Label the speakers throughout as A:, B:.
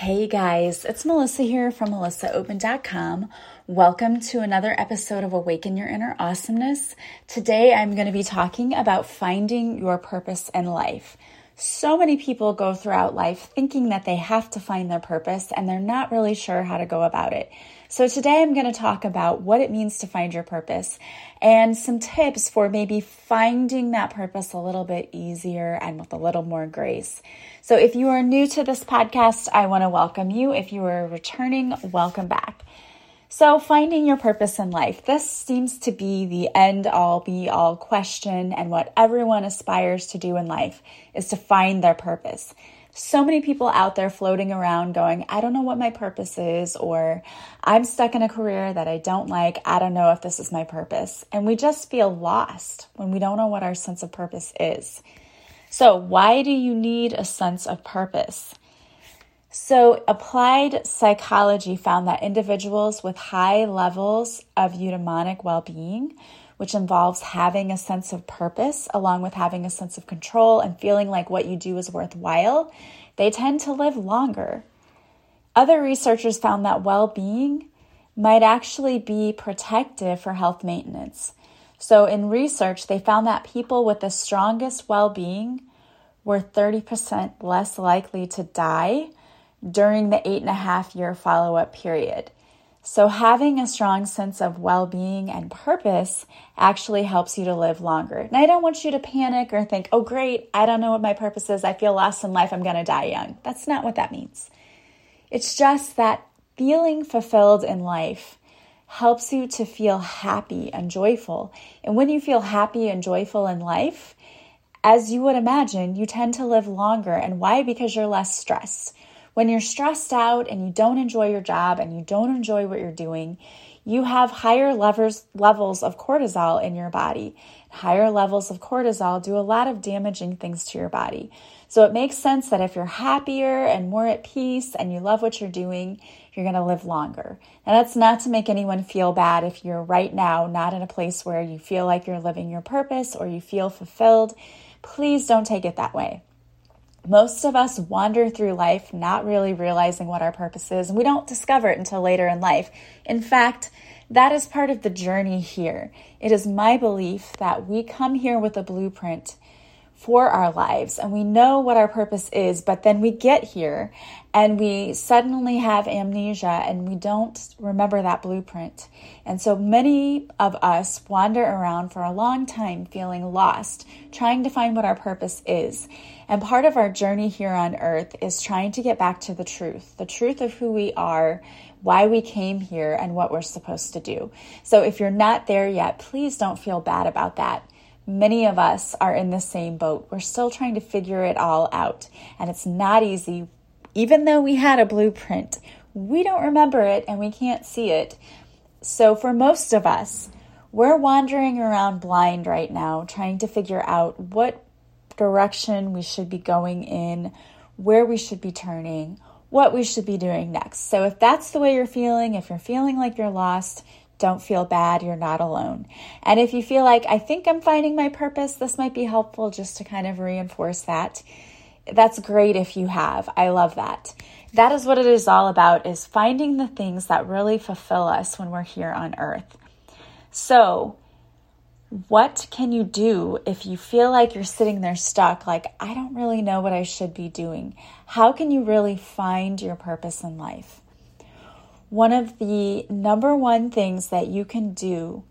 A: Hey guys, it's Melissa here from melissaoatman.com. Welcome to another episode of Awaken Your Inner Awesomeness. Today I'm going to be talking about finding your purpose in life. So many people go throughout life thinking that they have to find their purpose and they're not really sure how to go about it. So, today I'm going to talk about what it means to find your purpose and some tips for maybe finding that purpose a little bit easier and with a little more grace. So, if you are new to this podcast, I want to welcome you. If you are returning, welcome back. So, finding your purpose in life. This seems to be the end all be all question, and what everyone aspires to do in life is to find their purpose so many people out there floating around going, I don't know what my purpose is, or I'm stuck in a career that I don't like. I don't know if this is my purpose. And we just feel lost when we don't know what our sense of purpose is. So, why do you need a sense of purpose? So, applied psychology found that individuals with high levels of eudaimonic well being which involves having a sense of purpose along with having a sense of control and feeling like what you do is worthwhile, they tend to live longer. Other researchers found that well being might actually be protective for health maintenance. So, in research, they found that people with the strongest well being were 30% less likely to die during the eight and a half year follow up period. So, having a strong sense of well being and purpose actually helps you to live longer. And I don't want you to panic or think, oh, great, I don't know what my purpose is. I feel lost in life. I'm going to die young. That's not what that means. It's just that feeling fulfilled in life helps you to feel happy and joyful. And when you feel happy and joyful in life, as you would imagine, you tend to live longer. And why? Because you're less stressed. When you're stressed out and you don't enjoy your job and you don't enjoy what you're doing, you have higher levels, levels of cortisol in your body. Higher levels of cortisol do a lot of damaging things to your body. So it makes sense that if you're happier and more at peace and you love what you're doing, you're going to live longer. And that's not to make anyone feel bad if you're right now not in a place where you feel like you're living your purpose or you feel fulfilled. Please don't take it that way. Most of us wander through life not really realizing what our purpose is, and we don't discover it until later in life. In fact, that is part of the journey here. It is my belief that we come here with a blueprint for our lives and we know what our purpose is, but then we get here and we suddenly have amnesia and we don't remember that blueprint. And so many of us wander around for a long time feeling lost, trying to find what our purpose is. And part of our journey here on earth is trying to get back to the truth, the truth of who we are, why we came here, and what we're supposed to do. So if you're not there yet, please don't feel bad about that Many of us are in the same boat. We're still trying to figure it all out, and it's not easy. Even though we had a blueprint, we don't remember it and we can't see it. So, for most of us, we're wandering around blind right now, trying to figure out what direction we should be going in, where we should be turning, what we should be doing next. So, if that's the way you're feeling, if you're feeling like you're lost, don't feel bad. You're not alone. And if you feel like, I think I'm finding my purpose, this might be helpful just to kind of reinforce that. That's great if you have. I love that. That is what it is all about is finding the things that really fulfill us when we're here on earth. So, what can you do if you feel like you're sitting there stuck like I don't really know what I should be doing? How can you really find your purpose in life? one of the number one things that you can do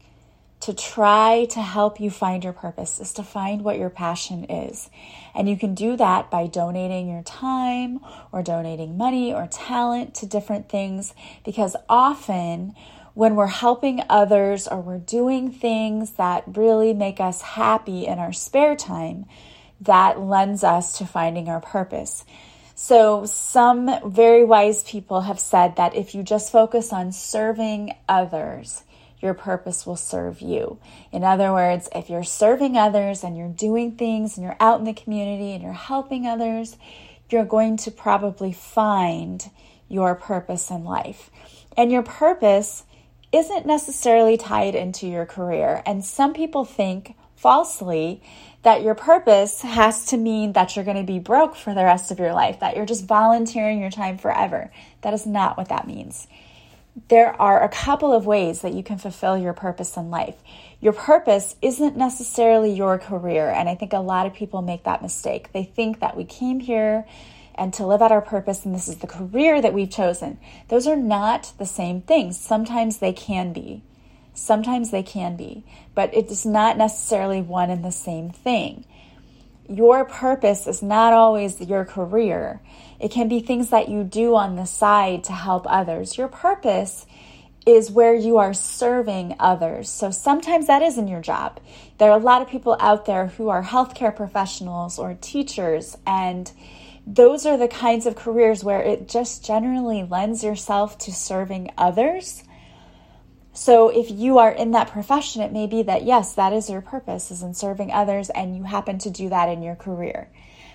A: to try to help you find your purpose is to find what your passion is. And you can do that by donating your time or donating money or talent to different things because often when we're helping others or we're doing things that really make us happy in our spare time, that lends us to finding our purpose. So, some very wise people have said that if you just focus on serving others, your purpose will serve you. In other words, if you're serving others and you're doing things and you're out in the community and you're helping others, you're going to probably find your purpose in life. And your purpose isn't necessarily tied into your career. And some people think falsely that your purpose has to mean that you're going to be broke for the rest of your life, that you're just volunteering your time forever. That is not what that means. There are a couple of ways that you can fulfill your purpose in life. Your purpose isn't necessarily your career, and I think a lot of people make that mistake. They think that we came here and to live out our purpose, and this is the career that we've chosen. Those are not the same things. Sometimes they can be. Sometimes they can be, but it is not necessarily one and the same thing. Your purpose is not always your career. It can be things that you do on the side to help others. Your purpose is where you are serving others. So sometimes that isn't your job. There are a lot of people out there who are healthcare professionals or teachers, and those are the kinds of careers where it just generally lends yourself to serving others. So if you are in that profession, it may be that yes, that is your purpose is in serving others and you happen to do that in your career.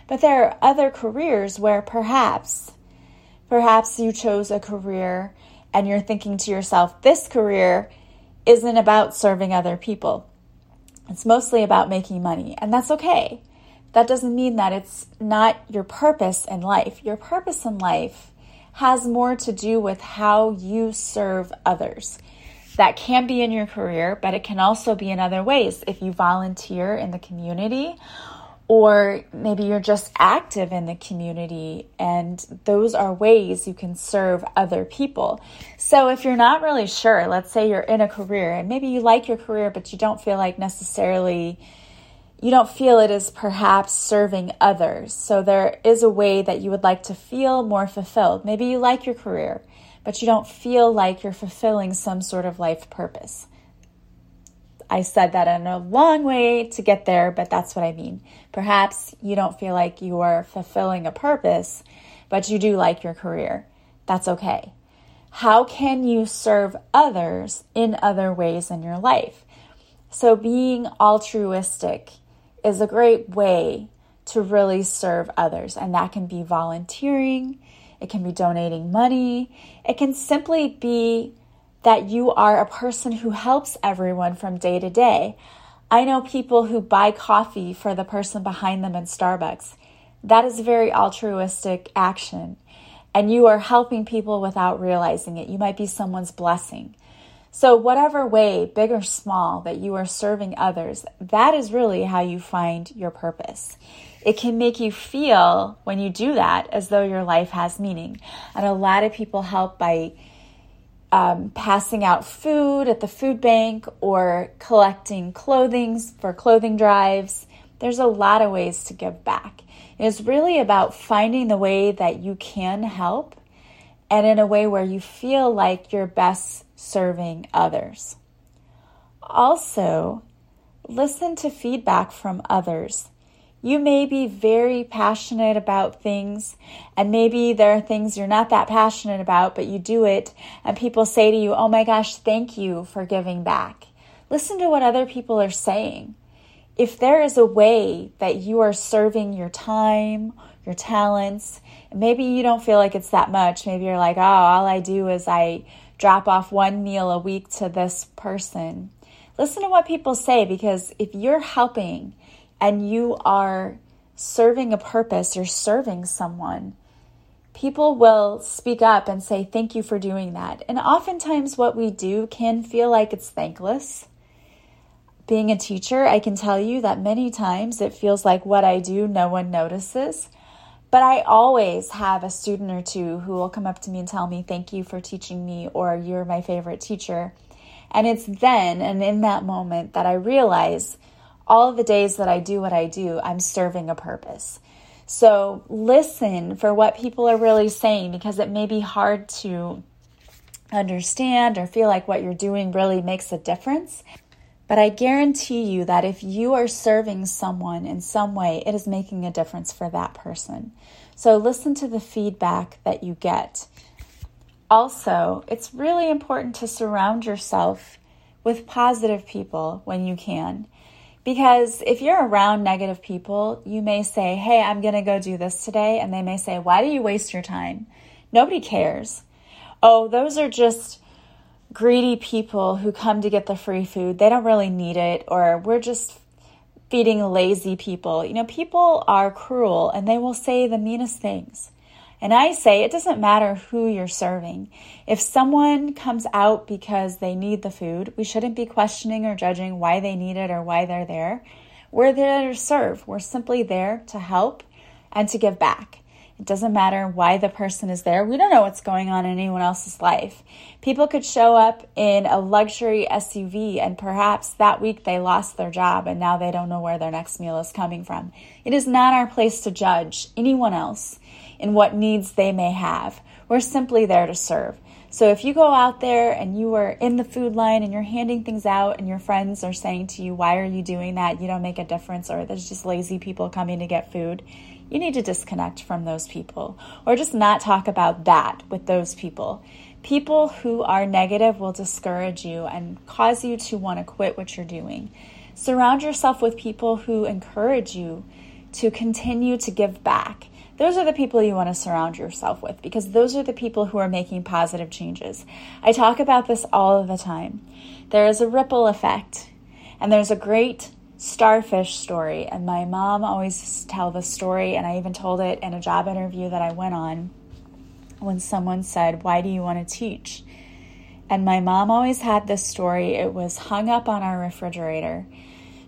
A: But there are other careers where perhaps perhaps you chose a career and you're thinking to yourself, this career isn't about serving other people. It's mostly about making money, and that's okay. That doesn't mean that it's not your purpose in life. Your purpose in life has more to do with how you serve others. That can be in your career, but it can also be in other ways. If you volunteer in the community, or maybe you're just active in the community, and those are ways you can serve other people. So, if you're not really sure, let's say you're in a career and maybe you like your career, but you don't feel like necessarily you don't feel it is perhaps serving others. So, there is a way that you would like to feel more fulfilled. Maybe you like your career, but you don't feel like you're fulfilling some sort of life purpose. I said that in a long way to get there, but that's what I mean. Perhaps you don't feel like you are fulfilling a purpose, but you do like your career. That's okay. How can you serve others in other ways in your life? So, being altruistic is a great way to really serve others, and that can be volunteering, it can be donating money. It can simply be that you are a person who helps everyone from day to day. I know people who buy coffee for the person behind them in Starbucks. That is a very altruistic action. And you are helping people without realizing it. You might be someone's blessing. So, whatever way, big or small, that you are serving others, that is really how you find your purpose it can make you feel when you do that as though your life has meaning. And a lot of people help by um, passing out food at the food bank or collecting clothing for clothing drives. There's a lot of ways to give back. It's really about finding the way that you can help and in a way where you feel like you're best serving others. Also, listen to feedback from others. You may be very passionate about things, and maybe there are things you're not that passionate about, but you do it, and people say to you, Oh my gosh, thank you for giving back. Listen to what other people are saying. If there is a way that you are serving your time, your talents, maybe you don't feel like it's that much. Maybe you're like, Oh, all I do is I drop off one meal a week to this person. Listen to what people say because if you're helping, and you are serving a purpose, you're serving someone, people will speak up and say, Thank you for doing that. And oftentimes, what we do can feel like it's thankless. Being a teacher, I can tell you that many times it feels like what I do, no one notices. But I always have a student or two who will come up to me and tell me, Thank you for teaching me, or You're my favorite teacher. And it's then and in that moment that I realize all the days that I do what I do, I'm serving a purpose. So listen for what people are really saying because it may be hard to understand or feel like what you're doing really makes a difference. But I guarantee you that if you are serving someone in some way, it is making a difference for that person. So listen to the feedback that you get. Also, it's really important to surround yourself with positive people when you can. Because if you're around negative people, you may say, Hey, I'm going to go do this today. And they may say, Why do you waste your time? Nobody cares. Oh, those are just greedy people who come to get the free food. They don't really need it. Or we're just feeding lazy people. You know, people are cruel and they will say the meanest things. And I say it doesn't matter who you're serving. If someone comes out because they need the food, we shouldn't be questioning or judging why they need it or why they're there. We're there to serve. We're simply there to help and to give back. It doesn't matter why the person is there. We don't know what's going on in anyone else's life. People could show up in a luxury SUV and perhaps that week they lost their job and now they don't know where their next meal is coming from. It is not our place to judge anyone else in what needs they may have. We're simply there to serve. So if you go out there and you are in the food line and you're handing things out and your friends are saying to you, why are you doing that? You don't make a difference or there's just lazy people coming to get food you need to disconnect from those people or just not talk about that with those people. People who are negative will discourage you and cause you to want to quit what you're doing. Surround yourself with people who encourage you to continue to give back. Those are the people you want to surround yourself with because those are the people who are making positive changes. I talk about this all of the time. There is a ripple effect, and there's a great starfish story. And my mom always tell the story, and I even told it in a job interview that I went on when someone said, Why do you want to teach? And my mom always had this story. It was hung up on our refrigerator.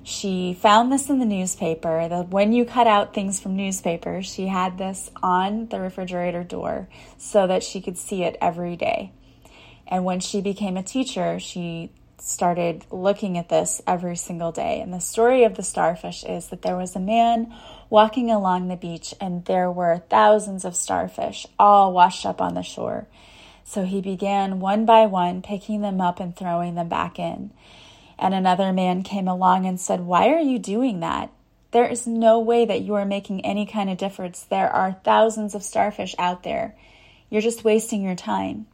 A: She found this in the newspaper. That when you cut out things from newspapers, she had this on the refrigerator door so that she could see it every day. And when she became a teacher, she started looking at this every single day. And the story of the starfish is that there was a man walking along the beach and there were thousands of starfish all washed up on the shore. So he began one by one picking them up and throwing them back in. And another man came along and said, Why are you doing that? There is no way that you are making any kind of difference. There are thousands of starfish out there. You're just wasting your time.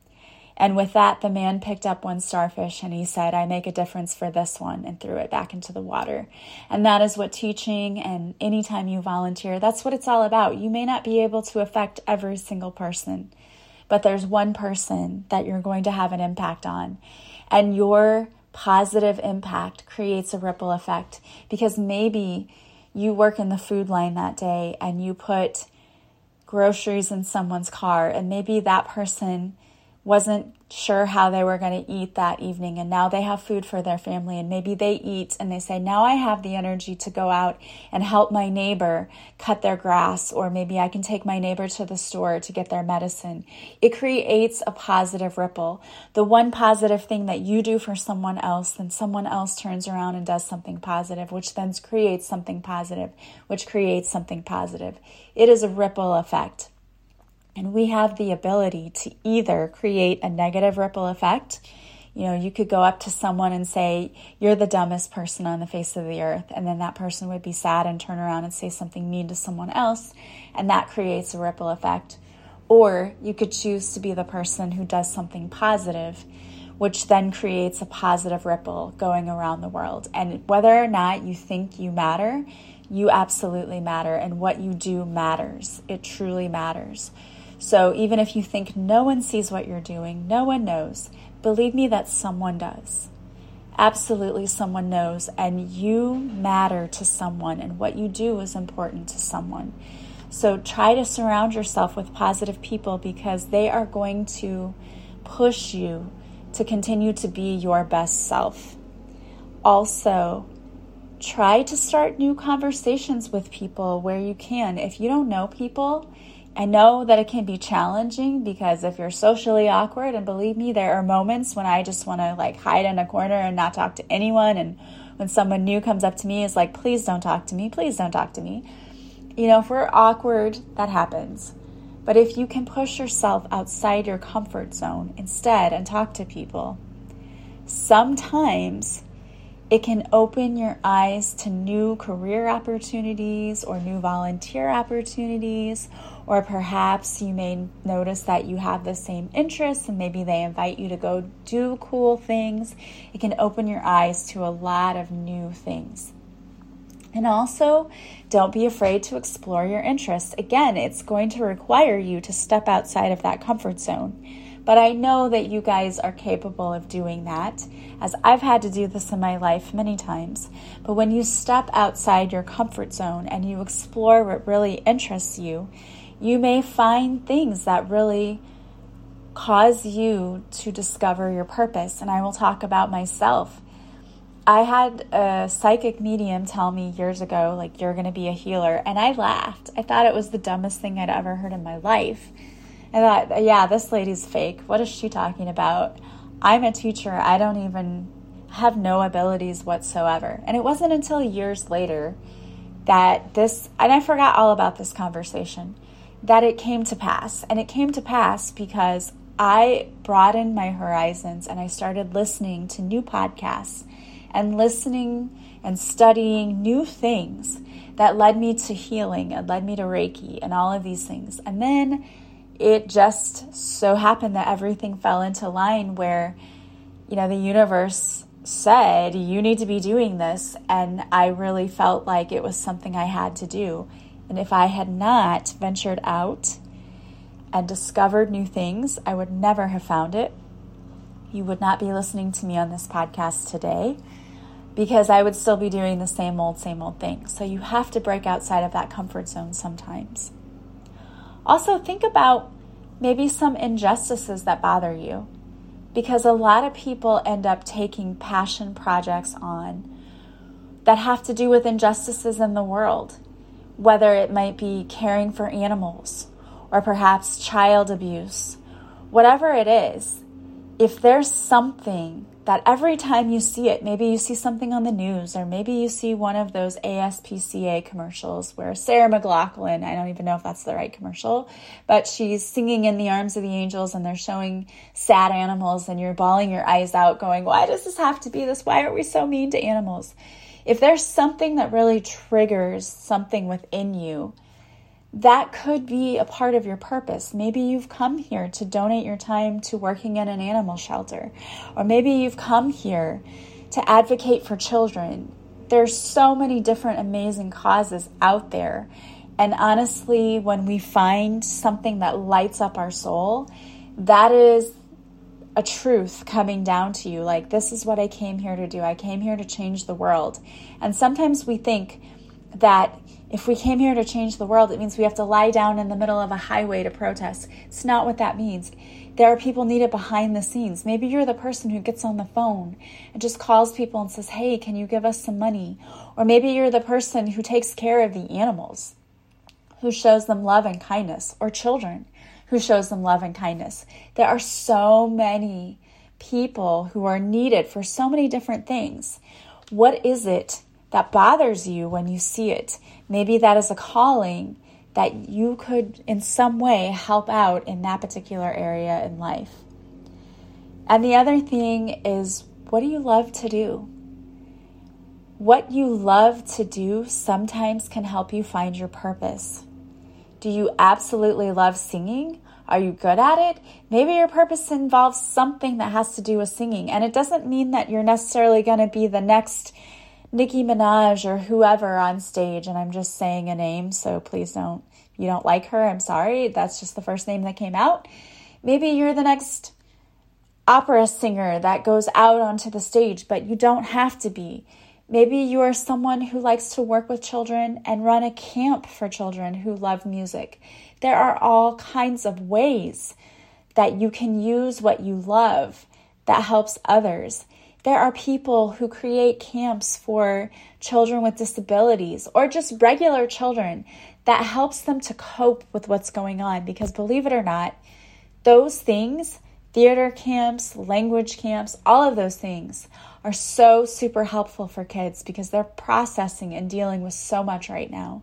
A: And with that, the man picked up one starfish and he said, I make a difference for this one, and threw it back into the water. And that is what teaching and anytime you volunteer, that's what it's all about. You may not be able to affect every single person, but there's one person that you're going to have an impact on. And your positive impact creates a ripple effect because maybe you work in the food line that day and you put groceries in someone's car, and maybe that person wasn't sure how they were going to eat that evening and now they have food for their family and maybe they eat and they say now I have the energy to go out and help my neighbor cut their grass or maybe I can take my neighbor to the store to get their medicine. It creates a positive ripple. The one positive thing that you do for someone else then someone else turns around and does something positive which then creates something positive which creates something positive. It is a ripple effect. And we have the ability to either create a negative ripple effect. You know, you could go up to someone and say, You're the dumbest person on the face of the earth. And then that person would be sad and turn around and say something mean to someone else. And that creates a ripple effect. Or you could choose to be the person who does something positive, which then creates a positive ripple going around the world. And whether or not you think you matter, you absolutely matter. And what you do matters. It truly matters. So even if you think no one sees what you're doing, no one knows, believe me that someone does. Absolutely, someone knows, and you matter to someone, and what you do is important to someone. So try to surround yourself with positive people because they are going to push you to continue to be your best self. Also, try to start new conversations with people where you can. If you don't know people, I know that it can be challenging because if you're socially awkward, and believe me, there are moments when I just want to like hide in a corner and not talk to anyone. And when someone new comes up to me, is like, please don't talk to me, please don't talk to me. You know, if we're awkward, that happens. But if you can push yourself outside your comfort zone instead and talk to people, sometimes it can open your eyes to new career opportunities or new volunteer opportunities, or perhaps you may notice that you have the same interests and maybe they invite you to go do cool things. It can open your eyes to a lot of new things. And also, don't be afraid to explore your interests. Again, it's going to require you to step outside of that comfort zone. But I know that you guys are capable of doing that, as I've had to do this in my life many times. But when you step outside your comfort zone and you explore what really interests you, you may find things that really cause you to discover your purpose. And I will talk about myself. I had a psychic medium tell me years ago, like, you're going to be a healer. And I laughed. I thought it was the dumbest thing I'd ever heard in my life. I thought, yeah, this lady's fake. What is she talking about? I'm a teacher. I don't even have no abilities whatsoever. And it wasn't until years later that this, and I forgot all about this conversation, that it came to pass. And it came to pass because I broadened my horizons and I started listening to new podcasts and listening and studying new things that led me to healing and led me to Reiki and all of these things. And then it just so happened that everything fell into line where, you know, the universe said, You need to be doing this. And I really felt like it was something I had to do. And if I had not ventured out and discovered new things, I would never have found it. You would not be listening to me on this podcast today because I would still be doing the same old, same old thing. So you have to break outside of that comfort zone sometimes. Also, think about maybe some injustices that bother you because a lot of people end up taking passion projects on that have to do with injustices in the world, whether it might be caring for animals or perhaps child abuse, whatever it is. If there's something that every time you see it, maybe you see something on the news, or maybe you see one of those ASPCA commercials where Sarah McLachlan, I don't even know if that's the right commercial, but she's singing in the arms of the angels and they're showing sad animals, and you're bawling your eyes out, going, Why does this have to be this? Why are we so mean to animals? If there's something that really triggers something within you, that could be a part of your purpose. Maybe you've come here to donate your time to working in an animal shelter, or maybe you've come here to advocate for children. There's so many different amazing causes out there. And honestly, when we find something that lights up our soul, that is a truth coming down to you. Like, this is what I came here to do. I came here to change the world. And sometimes we think that if we came here to change the world, it means we have to lie down in the middle of a highway to protest. It's not what that means. There are people needed behind the scenes. Maybe you're the person who gets on the phone and just calls people and says, Hey, can you give us some money? Or maybe you're the person who takes care of the animals, who shows them love and kindness, or children who shows them love and kindness. There are so many people who are needed for so many different things. What is it that bothers you when you see it. Maybe that is a calling that you could, in some way, help out in that particular area in life. And the other thing is, what do you love to do? What you love to do sometimes can help you find your purpose. Do you absolutely love singing? Are you good at it? Maybe your purpose involves something that has to do with singing. And it doesn't mean that you're necessarily going to be the next Nicki Minaj or whoever on stage, and I'm just saying a name, so please don't, you don't like her, I'm sorry. That's just the first name that came out. Maybe you're the next opera singer that goes out onto the stage, but you don't have to be. Maybe you are someone who likes to work with children and run a camp for children who love music. There are all kinds of ways that you can use what you love that helps others. There are people who create camps for children with disabilities or just regular children that helps them to cope with what's going on. Because believe it or not, those things, theater camps, language camps, all of those things are so super helpful for kids because they're processing and dealing with so much right now.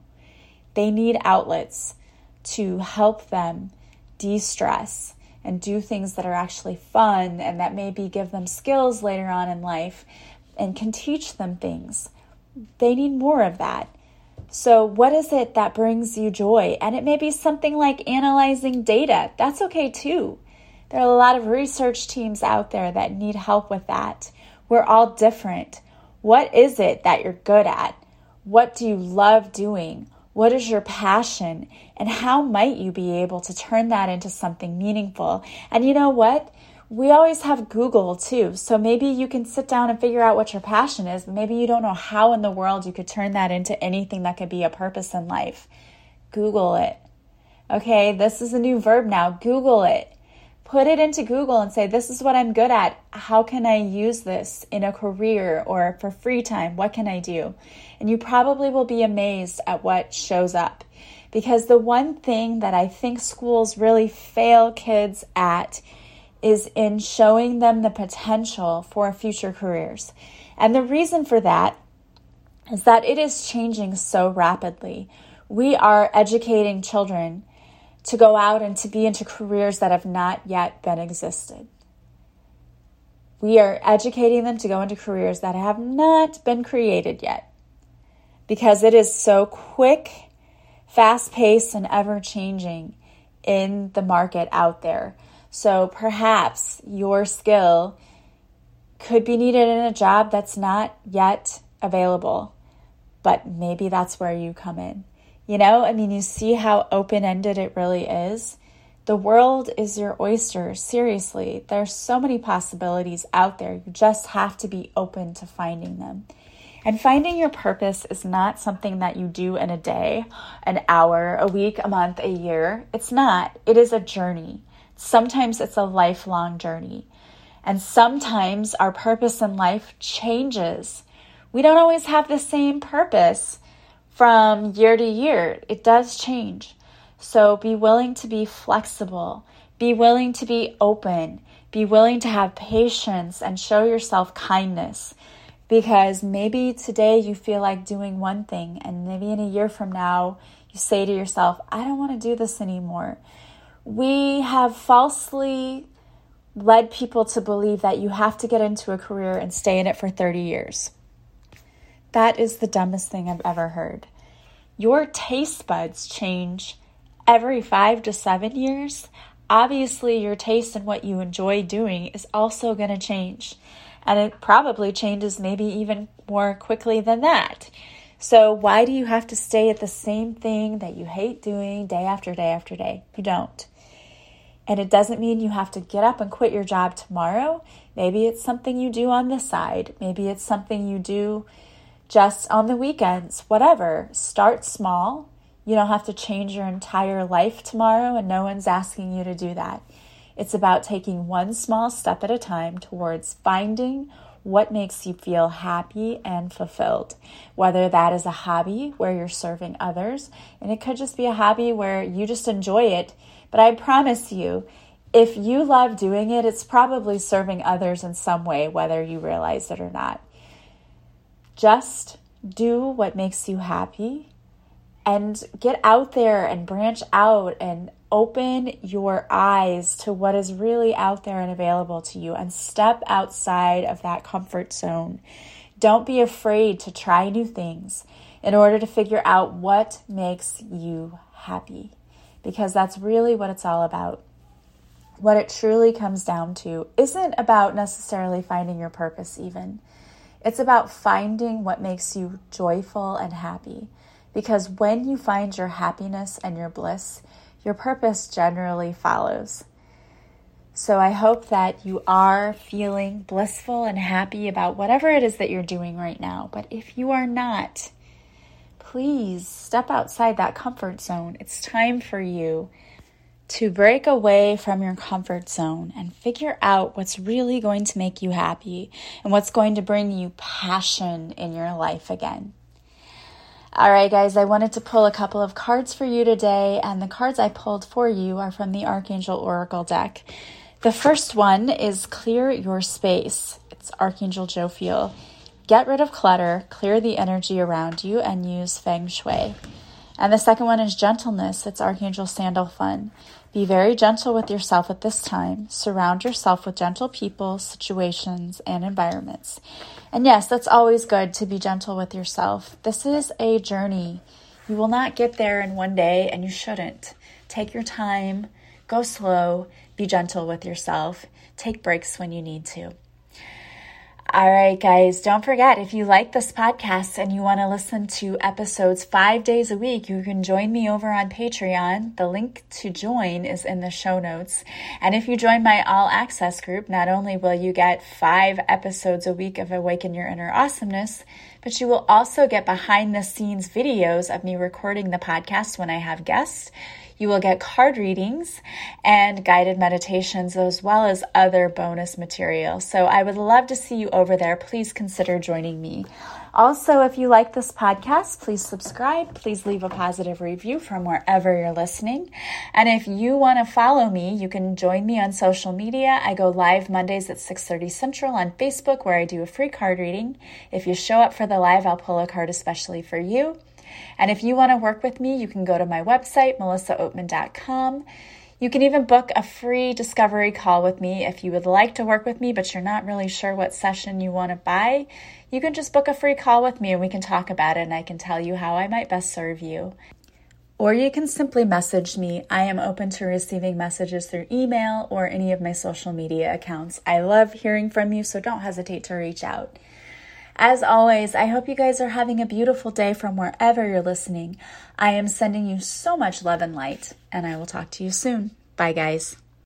A: They need outlets to help them de stress and do things that are actually fun and that maybe give them skills later on in life and can teach them things. They need more of that. So, what is it that brings you joy? And it may be something like analyzing data. That's okay too. There are a lot of research teams out there that need help with that. We're all different. What is it that you're good at? What do you love doing? What is your passion? And how might you be able to turn that into something meaningful? And you know what? We always have Google too. So maybe you can sit down and figure out what your passion is. Maybe you don't know how in the world you could turn that into anything that could be a purpose in life. Google it. Okay, this is a new verb now. Google it. Put it into Google and say, This is what I'm good at. How can I use this in a career or for free time? What can I do? And you probably will be amazed at what shows up. Because the one thing that I think schools really fail kids at is in showing them the potential for future careers. And the reason for that is that it is changing so rapidly. We are educating children to go out and to be into careers that have not yet been existed. We are educating them to go into careers that have not been created yet because it is so quick, fast paced, and ever changing in the market out there. So perhaps your skill could be needed in a job that's not yet available, but maybe that's where you come in. You know, I mean, you see how open ended it really is. The world is your oyster. Seriously, there's so many possibilities out there. You just have to be open to finding them. And finding your purpose is not something that you do in a day, an hour, a week, a month, a year. It's not. It is a journey. Sometimes it's a lifelong journey. And sometimes our purpose in life changes. We don't always have the same purpose from year to year. It does change. So be willing to be flexible, be willing to be open, be willing to have patience and show yourself kindness. Because maybe today you feel like doing one thing, and maybe in a year from now, you say to yourself, I don't want to do this anymore. We have falsely led people to believe that you have to get into a career and stay in it for 30 years. That is the dumbest thing I've ever heard. Your taste buds change every five to seven years. Obviously, your taste and what you enjoy doing is also going to change. And it probably changes maybe even more quickly than that. So, why do you have to stay at the same thing that you hate doing day after day after day? You don't. And it doesn't mean you have to get up and quit your job tomorrow. Maybe it's something you do on the side. Maybe it's something you do just on the weekends, whatever. Start small. You don't have to change your entire life tomorrow, and no one's asking you to do that. It's about taking one small step at a time towards finding what makes you feel happy and fulfilled. Whether that is a hobby where you're serving others, and it could just be a hobby where you just enjoy it. But I promise you, if you love doing it, it's probably serving others in some way, whether you realize it or not. Just do what makes you happy and get out there and branch out and open your eyes to what is really out there and available to you and step outside of that comfort zone. Don't be afraid to try new things in order to figure out what makes you happy because that's really what it's all about. What it truly comes down to isn't about necessarily finding your purpose, even. It's about finding what makes you joyful and happy. Because when you find your happiness and your bliss, your purpose generally follows. So I hope that you are feeling blissful and happy about whatever it is that you're doing right now. But if you are not, please step outside that comfort zone. It's time for you to break away from your comfort zone and figure out what's really going to make you happy and what's going to bring you passion in your life again. All right, guys, I wanted to pull a couple of cards for you today, and the cards I pulled for you are from the Archangel Oracle deck. The first one is Clear Your Space. It's Archangel Jophiel. Get rid of clutter, clear the energy around you, and use Feng Shui. And the second one is Gentleness. It's Archangel Sandalphon. Be very gentle with yourself at this time. Surround yourself with gentle people, situations, and environments. And yes, that's always good to be gentle with yourself. This is a journey. You will not get there in one day, and you shouldn't. Take your time, go slow, be gentle with yourself, take breaks when you need to. All right, guys, don't forget if you like this podcast and you want to listen to episodes five days a week, you can join me over on Patreon. The link to join is in the show notes. And if you join my all access group, not only will you get five episodes a week of Awaken Your Inner Awesomeness, but you will also get behind the scenes videos of me recording the podcast when I have guests. You will get card readings and guided meditations, as well as other bonus material. So I would love to see you over there. Please consider joining me. Also, if you like this podcast, please subscribe. Please leave a positive review from wherever you're listening. And if you want to follow me, you can join me on social media. I go live Mondays at 6:30 Central on Facebook where I do a free card reading. If you show up for the live, I'll pull a card especially for you. And if you want to work with me, you can go to my website, melissaoatman.com. You can even book a free discovery call with me if you would like to work with me, but you're not really sure what session you want to buy. You can just book a free call with me and we can talk about it and I can tell you how I might best serve you. Or you can simply message me. I am open to receiving messages through email or any of my social media accounts. I love hearing from you, so don't hesitate to reach out. As always, I hope you guys are having a beautiful day from wherever you're listening. I am sending you so much love and light, and I will talk to you soon. Bye, guys.